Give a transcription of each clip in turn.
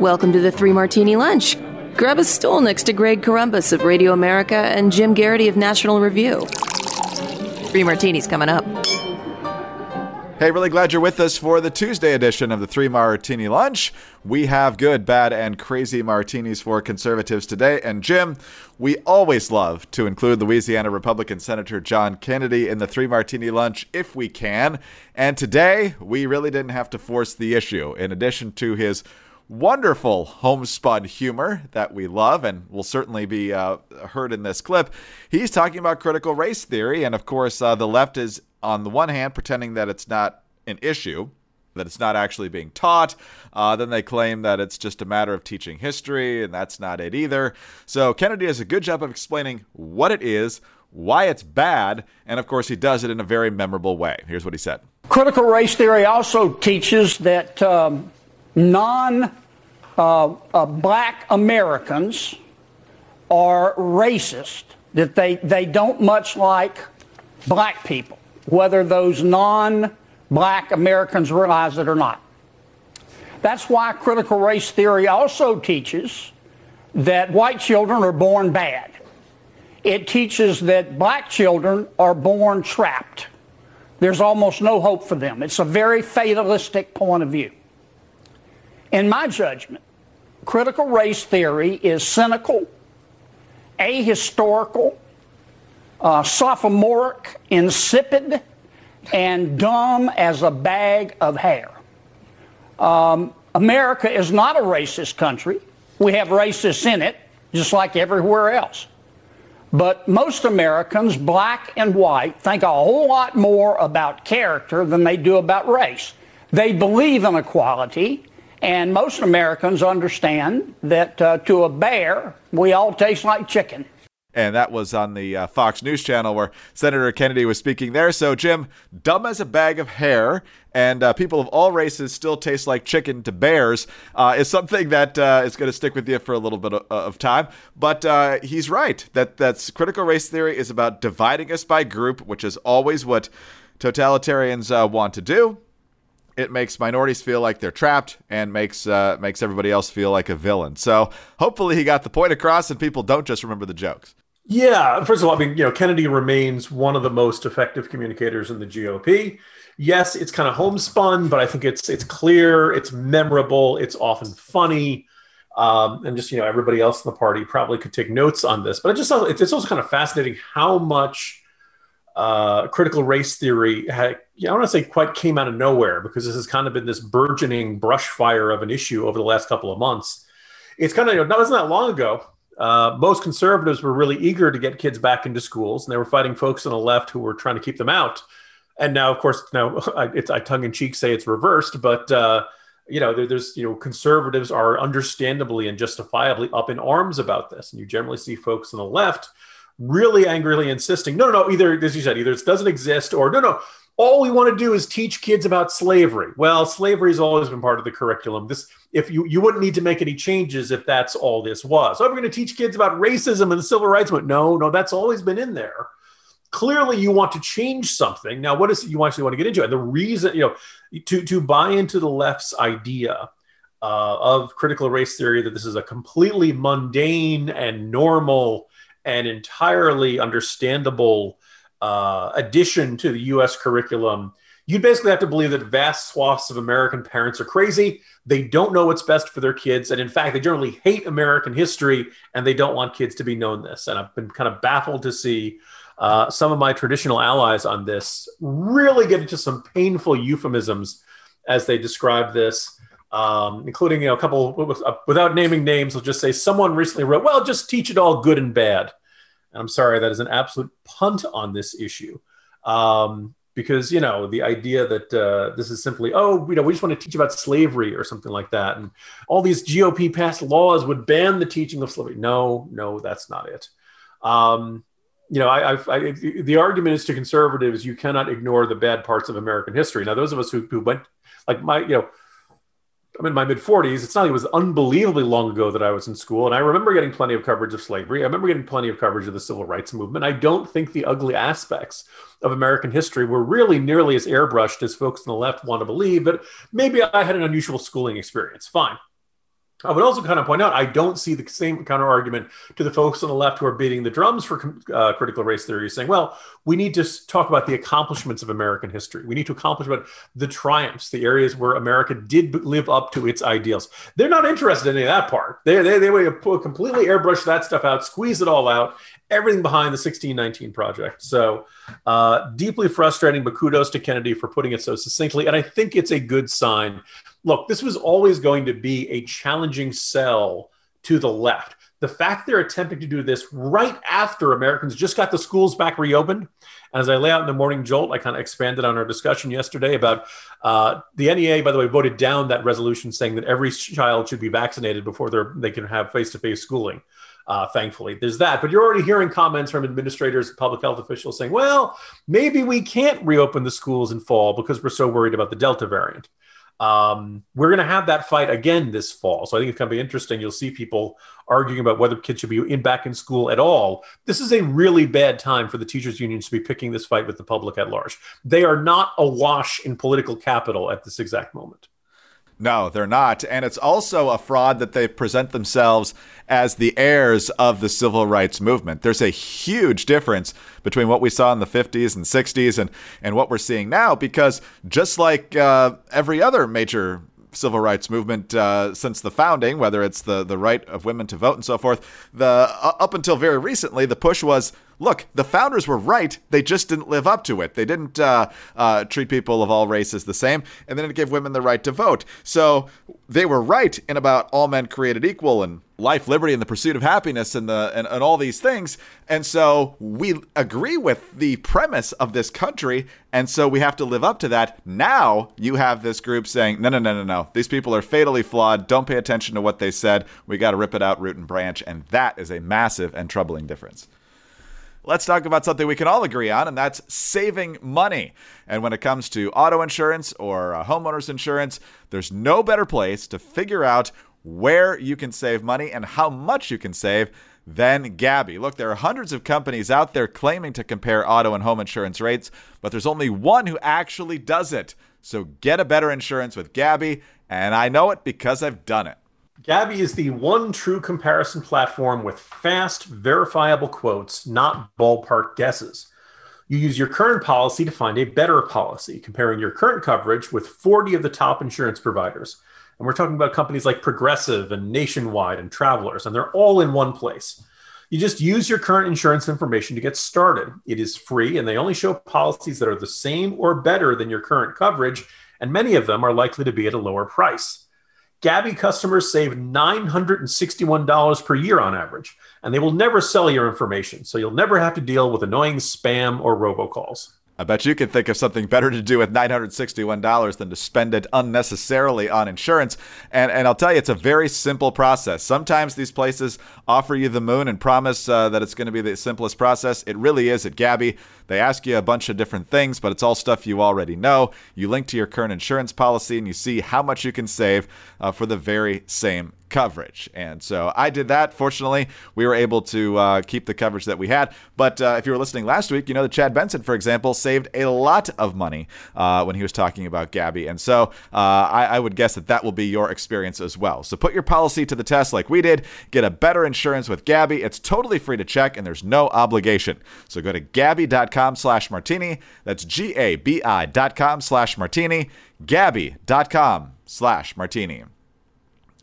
Welcome to the Three Martini Lunch. Grab a stool next to Greg Corombos of Radio America and Jim Geraghty of National Review. Three Martinis coming up. Hey, really glad you're with us for the Tuesday edition of the Three Martini Lunch. We have good, bad, and crazy martinis for conservatives today. And Jim, we always love to include Louisiana Republican Senator John Kennedy in the Three Martini Lunch if we can. And today, we really didn't have to force the issue. In addition to his wonderful homespun humor that we love and will certainly be uh, heard in this clip. He's talking about critical race theory, and of course, uh, the left is on the one hand, pretending that it's not an issue, that it's not actually being taught. Uh, then they claim that it's just a matter of teaching history, and that's not it either. So Kennedy does a good job of explaining what it is, why it's bad, and of course, he does it in a very memorable way. Here's what he said Critical race theory also teaches that um, non uh, uh, black Americans are racist, that they, they don't much like black people whether those non black Americans realize it or not. That's why critical race theory also teaches that white children are born bad. It teaches that black children are born trapped. There's almost no hope for them. It's a very fatalistic point of view. In my judgment, critical race theory is cynical, ahistorical, uh, sophomoric, insipid, and dumb as a bag of hair. Um, America is not a racist country. We have racists in it, just like everywhere else. But most Americans, black and white, think a whole lot more about character than they do about race. They believe in equality, and most Americans understand that uh, to a bear, we all taste like chicken and that was on the uh, Fox News channel where Senator Kennedy was speaking there. So, Jim, dumb as a bag of hair, and uh, people of all races still taste like chicken to bears uh, is something that uh, is going to stick with you for a little bit of, of time. But uh, he's right that that's critical race theory is about dividing us by group, which is always what totalitarians uh, want to do. It makes minorities feel like they're trapped and makes makes everybody else feel like a villain. So hopefully he got the point across and people don't just remember the jokes. Yeah, first of all, I mean, you know, Kennedy remains one of the most effective communicators in the GOP. Yes, it's kind of homespun, but I think it's it's clear, it's memorable, it's often funny, um, and just you know, everybody else in the party probably could take notes on this. But I just it's also kind of fascinating how much uh, critical race theory know, I want to say quite came out of nowhere because this has kind of been this burgeoning brush fire of an issue over the last couple of months. It's kind of you know, not wasn't that long ago uh, most conservatives were really eager to get kids back into schools, and they were fighting folks on the left who were trying to keep them out. And now, of course, now I, I tongue in cheek say it's reversed, but uh, you know, there, there's you know, conservatives are understandably and justifiably up in arms about this, and you generally see folks on the left really angrily insisting, no, no, no, either as you said, either it doesn't exist, or no, no, all we want to do is teach kids about slavery. Well, slavery has always been part of the curriculum. This, if you you wouldn't need to make any changes if that's all this was. So we're going to teach kids about racism and the civil rights movement. No, no, that's always been in there. Clearly, you want to change something. Now, what is it you actually want to get into? And the reason, you know, to to buy into the left's idea uh, of critical race theory that this is a completely mundane and normal and entirely understandable uh, addition to the U.S. curriculum, you'd basically have to believe that vast swaths of American parents are crazy. They don't know what's best for their kids. And in fact, they generally hate American history and they don't want kids to be known this. And I've been kind of baffled to see uh, some of my traditional allies on this really get into some painful euphemisms as they describe this. Um, including you know a couple without naming names, we'll just say someone recently wrote, "Well, just teach it all good and bad." And I'm sorry, that is an absolute punt on this issue. Um, because you know the idea that uh, this is simply oh you know we just want to teach about slavery or something like that. And all these gop passed laws would ban the teaching of slavery. No no that's not it. Um, you know I, I, I, the argument is to conservatives you cannot ignore the bad parts of american history. Now those of us who, who went like my you know I'm in my mid 40s. It's not it was unbelievably long ago that I was in school. And I remember getting plenty of coverage of slavery. I remember getting plenty of coverage of the civil rights movement. I don't think the ugly aspects of American history were really nearly as airbrushed as folks on the left want to believe. But maybe I had an unusual schooling experience. Fine. I would also kind of point out I don't see the same counter argument to the folks on the left who are beating the drums for uh, critical race theory, saying, "Well, we need to talk about the accomplishments of American history. We need to accomplish about the triumphs, the areas where America did live up to its ideals." They're not interested in any of that part. They they they would completely airbrush that stuff out, squeeze it all out, everything behind the 1619 project. So uh, deeply frustrating, but kudos to Kennedy for putting it so succinctly, and I think it's a good sign look, this was always going to be a challenging sell to the left. The fact they're attempting to do this right after Americans just got the schools back reopened. And as I lay out in the morning jolt, I kind of expanded on our discussion yesterday about uh, the NEA, by the way, voted down that resolution saying that every child should be vaccinated before they can have face to face schooling. Uh, thankfully, there's that. But you're already hearing comments from administrators, public health officials saying, well, maybe we can't reopen the schools in fall because we're so worried about the Delta variant. Um, we're going to have that fight again this fall. So I think it's going to be interesting. You'll see people arguing about whether kids should be in back in school at all. This is a really bad time for the teachers unions to be picking this fight with the public at large. They are not awash in political capital at this exact moment. No, they're not. And it's also a fraud that they present themselves as the heirs of the civil rights movement. There's a huge difference between what we saw in the 50s and 60s and, and what we're seeing now because just like uh, every other major civil rights movement uh, since the founding, whether it's the, the right of women to vote and so forth, the uh, up until very recently, the push was look, the founders were right. They just didn't live up to it. They didn't uh, uh, treat people of all races the same, and then it gave women the right to vote. So they were right in about all men created equal and life, liberty, and the pursuit of happiness, and the and, and all these things. And so we agree with the premise of this country, and so we have to live up to that. Now you have this group saying, no, no, no, no, no. These people are fatally flawed. Don't pay attention to what they said. We got to rip it out root and branch, and that is a massive and troubling difference let's talk about something we can all agree on, and that's saving money. And when it comes to auto insurance or uh, homeowners insurance, there's no better place to figure out where you can save money and how much you can save than Gabi. Look, there are hundreds of companies out there claiming to compare auto and home insurance rates, but there's only one who actually does it. So get a better insurance with Gabi, and I know it because I've done it. Gabi is the one true comparison platform with fast, verifiable quotes, not ballpark guesses. You use your current policy to find a better policy, comparing your current coverage with 40 of the top insurance providers. And we're talking about companies like Progressive and Nationwide and Travelers, and they're all in one place. You just use your current insurance information to get started. It is free, and they only show policies that are the same or better than your current coverage, and many of them are likely to be at a lower price. Gabi customers save $961 per year on average, and they will never sell your information, so you'll never have to deal with annoying spam or robocalls. I bet you can think of something better to do with $961 than to spend it unnecessarily on insurance. And, and I'll tell you, it's a very simple process. Sometimes these places offer you the moon and promise uh, that it's going to be the simplest process. It really is at Gabi. They ask you a bunch of different things, but it's all stuff you already know. You link to your current insurance policy and you see how much you can save uh, for the very same coverage. And so I did that. Fortunately, we were able to uh, keep the coverage that we had. But uh, if you were listening last week, you know that Chad Benson, for example, saved a lot of money uh, when he was talking about Gabi. And so uh, I, I, would guess that that will be your experience as well. So put your policy to the test like we did. Get a better insurance with Gabi. It's totally free to check and there's no obligation. So go to gabi.com slash martini. That's G-A-B-I dot com slash martini. Gabi.com slash martini.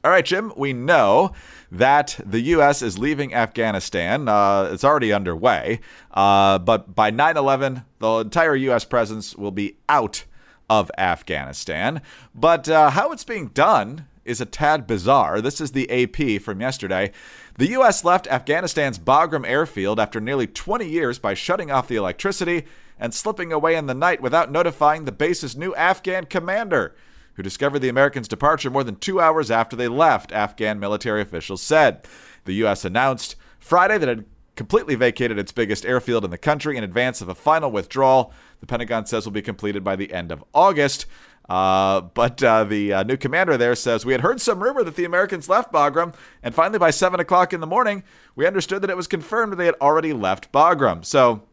All right, Jim, we know that the U.S. is leaving Afghanistan. Uh, it's already underway. Uh, but by 9 11, the entire U.S. presence will be out of Afghanistan. But uh, how it's being done is a tad bizarre. This is the AP from yesterday. The U.S. left Afghanistan's Bagram airfield after nearly 20 years by shutting off the electricity and slipping away in the night without notifying the base's new Afghan commander who discovered the Americans' departure more than two hours after they left, Afghan military officials said. The U.S. announced Friday that it had completely vacated its biggest airfield in the country in advance of a final withdrawal. The Pentagon says will be completed by the end of August. Uh, but uh, the uh, new commander there says we had heard some rumor that the Americans left Bagram, and finally by seven o'clock in the morning, we understood that it was confirmed they had already left Bagram. So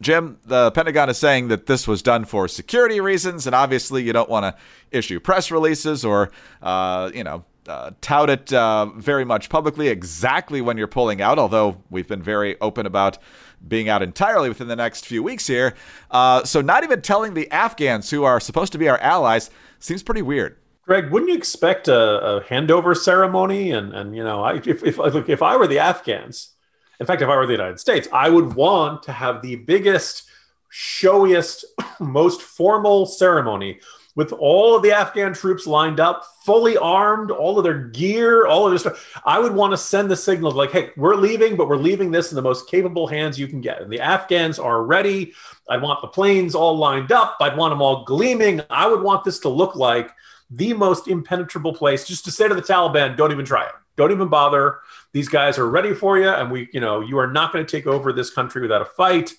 Jim, the Pentagon is saying that this was done for security reasons, and obviously you don't want to issue press releases or, uh, you know, uh, tout it uh, very much publicly exactly when you're pulling out, although we've been very open about being out entirely within the next few weeks here. Uh, so, not even telling the Afghans, who are supposed to be our allies, seems pretty weird. Greg, wouldn't you expect a, a handover ceremony? And, and you know, I, if, if, if I were the Afghans, in fact, if I were the United States, I would want to have the biggest, showiest, most formal ceremony with all of the Afghan troops lined up, fully armed, all of their gear, all of this stuff. I would want to send the signal like, hey, we're leaving, but we're leaving this in the most capable hands you can get. And the Afghans are ready. I'd want the planes all lined up. I'd want them all gleaming. I would want this to look like the most impenetrable place just to say to the Taliban, don't even try it. Don't even bother. These guys are ready for you. And we, you know, you are not going to take over this country without a fight.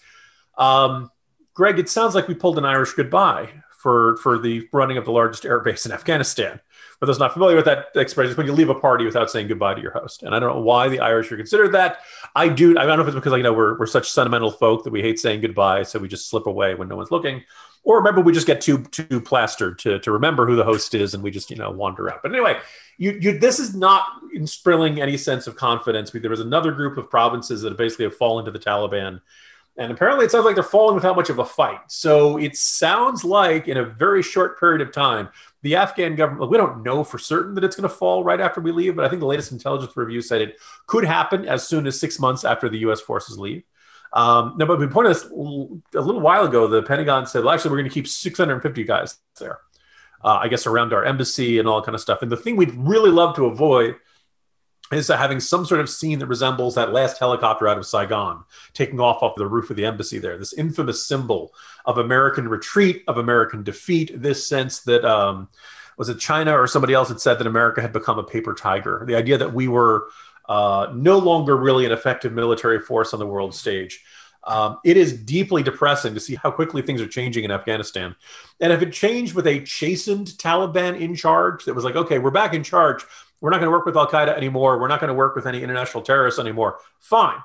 Um, Greg, it sounds like we pulled an Irish goodbye for for the running of the largest air base in Afghanistan. For those not familiar with that expression, it's when you leave a party without saying goodbye to your host. And I don't know why the Irish are considered that. I do. I don't know if it's because like, you know we're we're such sentimental folk that we hate saying goodbye, so we just slip away when no one's looking. Or remember, we just get too too plastered to to remember who the host is, and we just you know wander out. But anyway, you, you this is not instilling any sense of confidence. There was another group of provinces that basically have fallen to the Taliban and apparently, it sounds like they're falling without much of a fight. So it sounds like in a very short period of time, the Afghan government, we don't know for certain that it's going to fall right after we leave, but I think the latest intelligence review said it could happen as soon as six months after the U.S. forces leave. Um, now, but we pointed this a little while ago. The Pentagon said, well, actually, we're going to keep 650 guys there, uh, I guess, around our embassy and all that kind of stuff. And the thing we'd really love to avoid is having some sort of scene that resembles that last helicopter out of Saigon taking off off the roof of the embassy there. This infamous symbol of American retreat, of American defeat. This sense that um, was it China or somebody else had said that America had become a paper tiger. The idea that we were uh, no longer really an effective military force on the world stage. Um, it is deeply depressing to see how quickly things are changing in Afghanistan. And if it changed with a chastened Taliban in charge that was like, okay, we're back in charge, we're not going to work with Al Qaeda anymore. We're not going to work with any international terrorists anymore. Fine.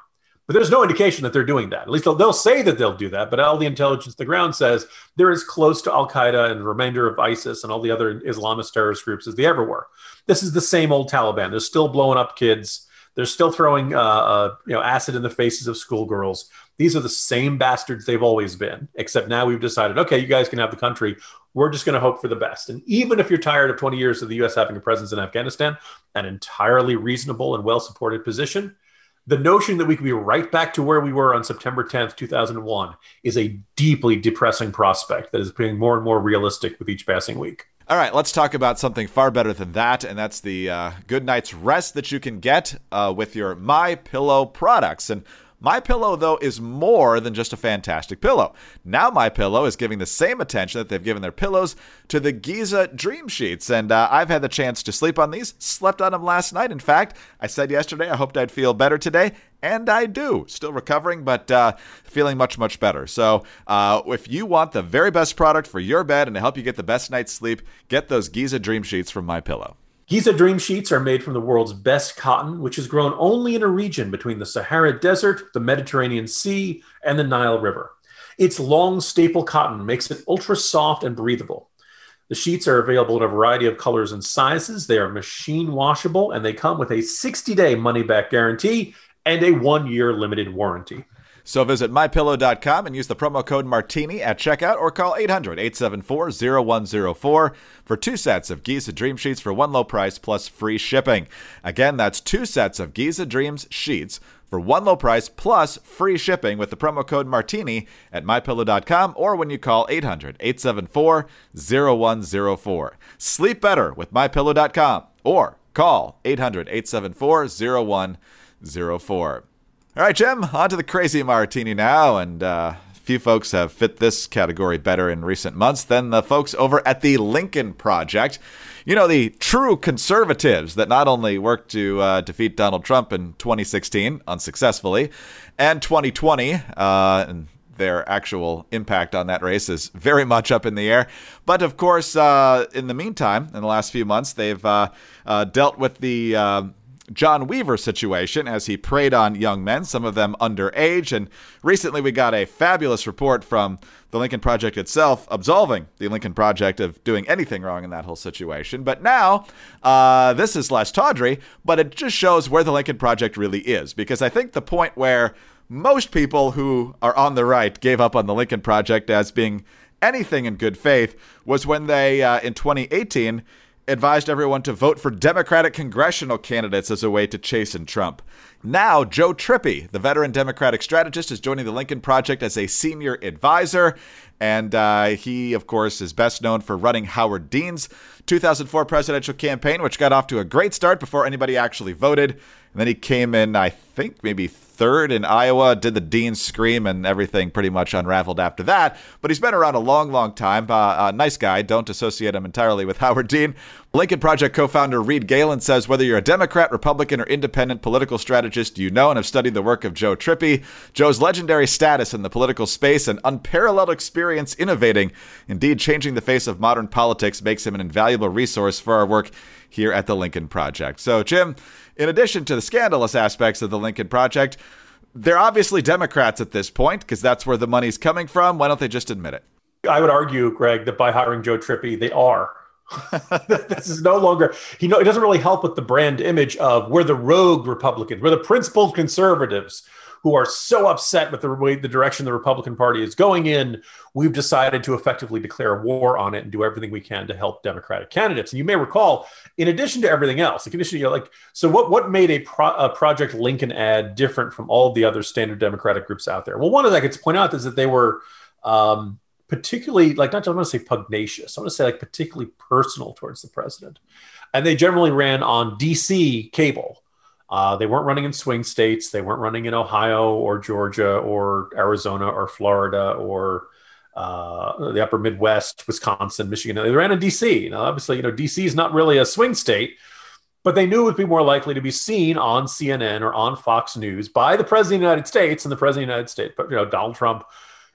But there's no indication that they're doing that. At least they'll, they'll say that they'll do that. But all the intelligence the ground says they're as close to Al Qaeda and the remainder of ISIS and all the other Islamist terrorist groups as they ever were. This is the same old Taliban. They're still blowing up kids. They're still throwing uh, uh, you know acid in the faces of schoolgirls. These are the same bastards they've always been, except now we've decided, okay, you guys can have the country. We're just going to hope for the best. And even if you're tired of 20 years of the U.S. having a presence in Afghanistan, an entirely reasonable and well supported position, the notion that we could be right back to where we were on September 10th, 2001 is a deeply depressing prospect that is becoming more and more realistic with each passing week. All right, let's talk about something far better than that, and that's the uh, good night's rest that you can get uh, with your My Pillow products. And my Pillow though is more than just a fantastic pillow. Now My Pillow is giving the same attention that they've given their pillows to the Giza Dream Sheets, and uh, I've had the chance to sleep on these. Slept on them last night. In fact, I said yesterday I hoped I'd feel better today, and I do. Still recovering, but uh, feeling much, much better. So, uh, if you want the very best product for your bed and to help you get the best night's sleep, get those Giza Dream Sheets from My Pillow. Giza Dream Sheets are made from the world's best cotton, which is grown only in a region between the Sahara Desert, the Mediterranean Sea, and the Nile River. Its long staple cotton makes it ultra soft and breathable. The sheets are available in a variety of colors and sizes. They are machine washable and they come with a 60 day money back guarantee and a one year limited warranty. So visit mypillow.com and use the promo code Martini at checkout or call 800 874 0104 for two sets of Giza Dream Sheets for one low price plus free shipping. Again, that's two sets of Giza Dreams Sheets for one low price plus free shipping with the promo code Martini at mypillow.com or when you call 800 874 0104. Sleep better with mypillow.com or call 800 874 0104. All right, Jim, on to the crazy martini now. And uh, few folks have fit this category better in recent months than the folks over at the Lincoln Project. You know, the true conservatives that not only worked to uh, defeat Donald Trump in 2016 unsuccessfully and 2020, uh, and their actual impact on that race is very much up in the air. But of course, uh, in the meantime, in the last few months, they've uh, uh, dealt with the John Weaver situation as he preyed on young men, some of them underage. And recently we got a fabulous report from the Lincoln Project itself absolving the Lincoln Project of doing anything wrong in that whole situation. But now, uh, this is less tawdry, but it just shows where the Lincoln Project really is. Because I think the point where most people who are on the right gave up on the Lincoln Project as being anything in good faith was when they, uh, in 2018, advised everyone to vote for Democratic congressional candidates as a way to chasten Trump. Now, Joe Trippi, the veteran Democratic strategist, is joining the Lincoln Project as a senior advisor. And uh, he, of course, is best known for running Howard Dean's 2004 presidential campaign, which got off to a great start before anybody actually voted. And then he came in, I think, maybe third in Iowa, did the Dean scream, and everything pretty much unraveled after that. But he's been around a long, long time. Uh, uh, nice guy. Don't associate him entirely with Howard Dean. Lincoln Project co founder Reed Galen says whether you're a Democrat, Republican, or independent political strategist, you know and have studied the work of Joe Trippi. Joe's legendary status in the political space and unparalleled experience innovating, indeed changing the face of modern politics, makes him an invaluable resource for our work here at the Lincoln Project. So, Jim, in addition to the scandalous aspects of the Lincoln Project, they're obviously Democrats at this point because that's where the money's coming from. Why don't they just admit it? I would argue, Greg, that by hiring Joe Trippi, they are. this is no longer you know it doesn't really help with the brand image of we're the rogue Republicans, we're the principled conservatives who are so upset with the way the direction the Republican Party is going in, we've decided to effectively declare war on it and do everything we can to help Democratic candidates. And you may recall, in addition to everything else, the condition, you know, like, so what, what made a, Pro, a Project Lincoln ad different from all the other standard Democratic groups out there? Well, one of that I to point out is that they were, um, particularly like not I want to say pugnacious. I want to say like particularly personal towards the president, and they generally ran on DC cable. Uh, they weren't running in swing states. They weren't running in Ohio or Georgia or Arizona or Florida or uh, the upper Midwest, Wisconsin, Michigan. They ran in DC. Now, obviously, you know, DC is not really a swing state, but they knew it would be more likely to be seen on CNN or on Fox News by the president of the United States and the president of the United States, you know, Donald Trump.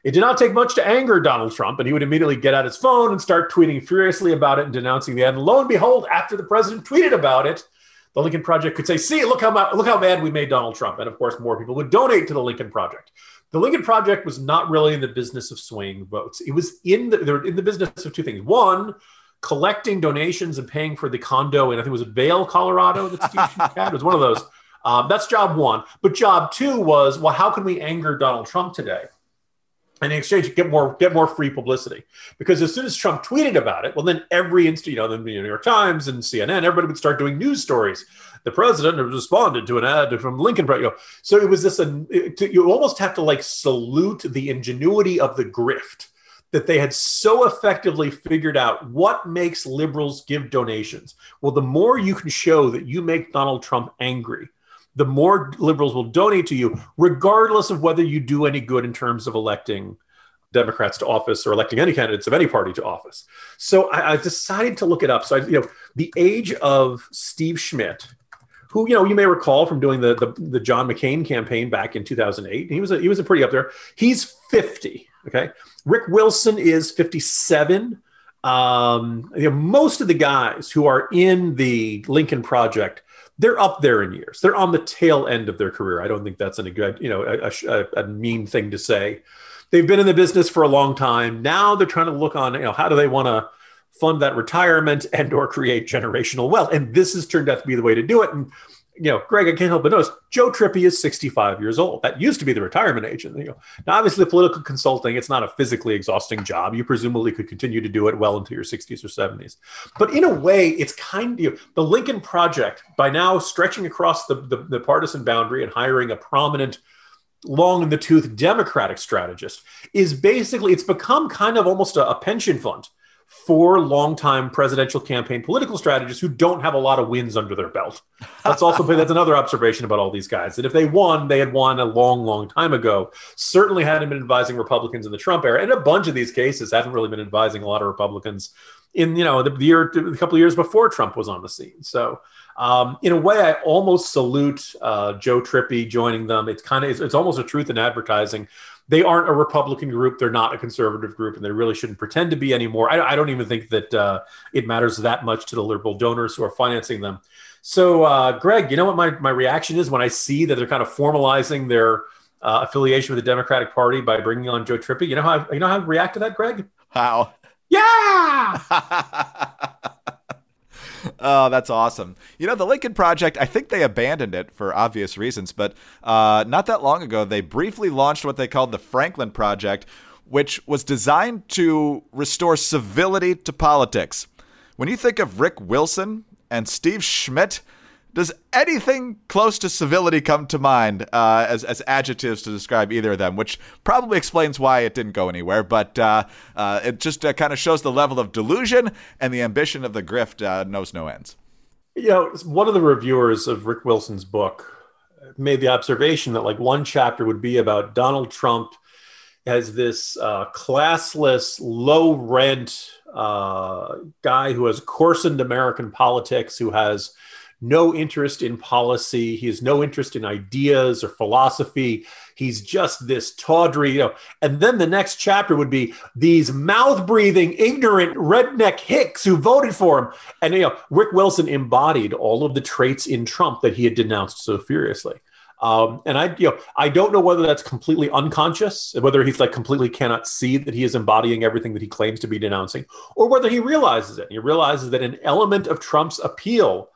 It did not take much to anger Donald Trump, and he would immediately get out his phone and start tweeting furiously about it and denouncing the ad. And lo and behold, after the president tweeted about it, the Lincoln Project could say, "See, look how look how mad we made Donald Trump," and of course, more people would donate to the Lincoln Project. The Lincoln Project was not really in the business of swaying votes. It was in the they're in the business of two things. One, collecting donations and paying for the condo, and I think it was Vail, Colorado, that Steve had. It was one of those. Um, that's job one. But job two was, well, how can we anger Donald Trump today? And in exchange get more get more free publicity. Because as soon as trump tweeted about it well then every instant you know the new york times and cnn everybody would start doing news stories. The president responded to an ad from lincoln you know, so it was this you almost have to like salute the ingenuity of the grift that they had so effectively figured out what makes liberals give donations. Well the more you can show that you make donald trump angry the more liberals will donate to you, regardless of whether you do any good in terms of electing Democrats to office or electing any candidates of any party to office. So I, I decided to look it up. So I, you know, the age of Steve Schmidt, who you know you may recall from doing the the, the John McCain campaign back in 2008. He was a, he was a pretty up there. He's 50. Okay, Rick Wilson is 57. Um, you know, most of the guys who are in the Lincoln Project they're up there in years. They're on the tail end of their career. I don't think that's a good, you know, a, a, a, mean thing to say. They've been in the business for a long time. Now they're trying to look on, you know, how do they want to fund that retirement and or create generational wealth? And this has turned out to be the way to do it. And you know, Greg, I can't help but notice Joe Trippi is 65 years old. That used to be the retirement age. And, you know, now, obviously, political consulting, it's not a physically exhausting job. You presumably could continue to do it well into your 60s or 70s. But in a way, it's kind of you know, the Lincoln Project, by now stretching across the, the, the partisan boundary and hiring a prominent, long in the tooth Democratic strategist, is basically, it's become kind of almost a, a pension fund for longtime presidential campaign political strategists who don't have a lot of wins under their belt. That's also that's another observation about all these guys. That if they won, they had won a long, long time ago. Certainly hadn't been advising Republicans in the Trump era, and a bunch of these cases hadn't really been advising a lot of Republicans in you know the, year, a couple of years before Trump was on the scene. So um, in a way, I almost salute uh, Joe Trippi joining them. It's kind of it's, it's, almost a truth in advertising. They aren't a Republican group. They're not a conservative group, and they really shouldn't pretend to be anymore. I, I don't even think that uh, it matters that much to the liberal donors who are financing them. So, uh, Greg, you know what my, my reaction is when I see that they're kind of formalizing their uh, affiliation with the Democratic Party by bringing on Joe Trippi. You know how I, you know how I react to that, Greg? How? Yeah. oh, that's awesome. You know, the Lincoln Project, I think they abandoned it for obvious reasons, but uh, not that long ago, they briefly launched what they called the Franklin Project, which was designed to restore civility to politics. When you think of Rick Wilson and Steve Schmidt, does anything close to civility come to mind uh, as, as adjectives to describe either of them? Which probably explains why it didn't go anywhere, but uh, uh, it just uh, kind of shows the level of delusion and the ambition of the grift uh, knows no ends. You know, one of the reviewers of Rick Wilson's book made the observation that like one chapter would be about Donald Trump as this uh, classless, low rent guy who has coarsened American politics, who has no interest in policy. He has no interest in ideas or philosophy. He's just this tawdry, you know. And then the next chapter would be these mouth breathing, ignorant redneck hicks who voted for him. And, you know, Rick Wilson embodied all of the traits in Trump that he had denounced so furiously. Um, and I, you know, I don't know whether that's completely unconscious, whether he's like completely cannot see that he is embodying everything that he claims to be denouncing, or whether he realizes it. He realizes that an element of Trump's appeal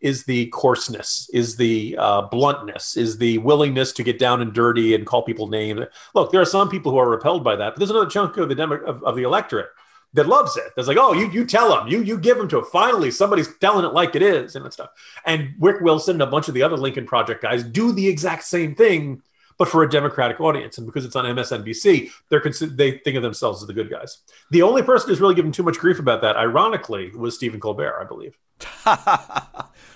is the coarseness, is the uh, bluntness, is the willingness to get down and dirty and call people names. Look, there are some people who are repelled by that, but there's another chunk of the demo, of, of, the electorate that loves it. That's like, oh, you you tell them, you you give them to it. Finally, somebody's telling it like it is and that stuff. And Rick Wilson and a bunch of the other Lincoln Project guys do the exact same thing, but for a Democratic audience. And because it's on MSNBC, they're they think of themselves as the good guys. The only person who's really given too much grief about that, ironically, was Stephen Colbert, I believe.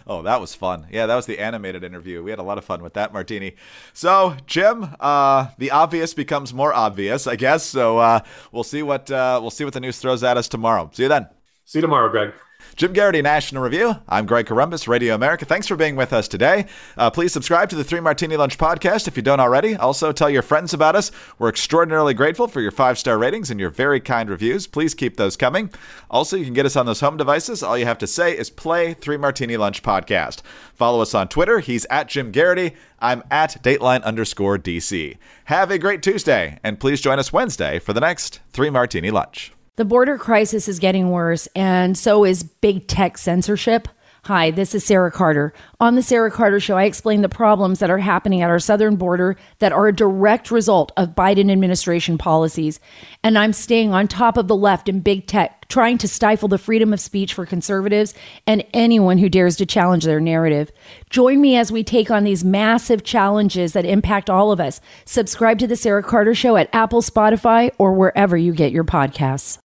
oh, that was fun. Yeah, that was the animated interview. We had a lot of fun with that, Martini. So, Jim, uh, the obvious becomes more obvious, I guess. So uh, we'll see what uh, we'll see what the news throws at us tomorrow. See you then. See you tomorrow, Greg. Jim Geraghty, National Review. I'm Greg Corombos, Radio America. Thanks for being with us today. Uh, please subscribe to the Three Martini Lunch podcast if you don't already. Also, tell your friends about us. We're extraordinarily grateful for your five star ratings and your very kind reviews. Please keep those coming. Also, you can get us on those home devices. All you have to say is play Three Martini Lunch podcast. Follow us on Twitter. He's at Jim Geraghty. I'm at Dateline underscore DC. Have a great Tuesday, and please join us Wednesday for the next Three Martini Lunch. The border crisis is getting worse, and so is big tech censorship. Hi, this is Sarah Carter. On The Sarah Carter Show, I explain the problems that are happening at our southern border that are a direct result of Biden administration policies. And I'm staying on top of the left and big tech, trying to stifle the freedom of speech for conservatives and anyone who dares to challenge their narrative. Join me as we take on these massive challenges that impact all of us. Subscribe to The Sarah Carter Show at Apple, Spotify, or wherever you get your podcasts.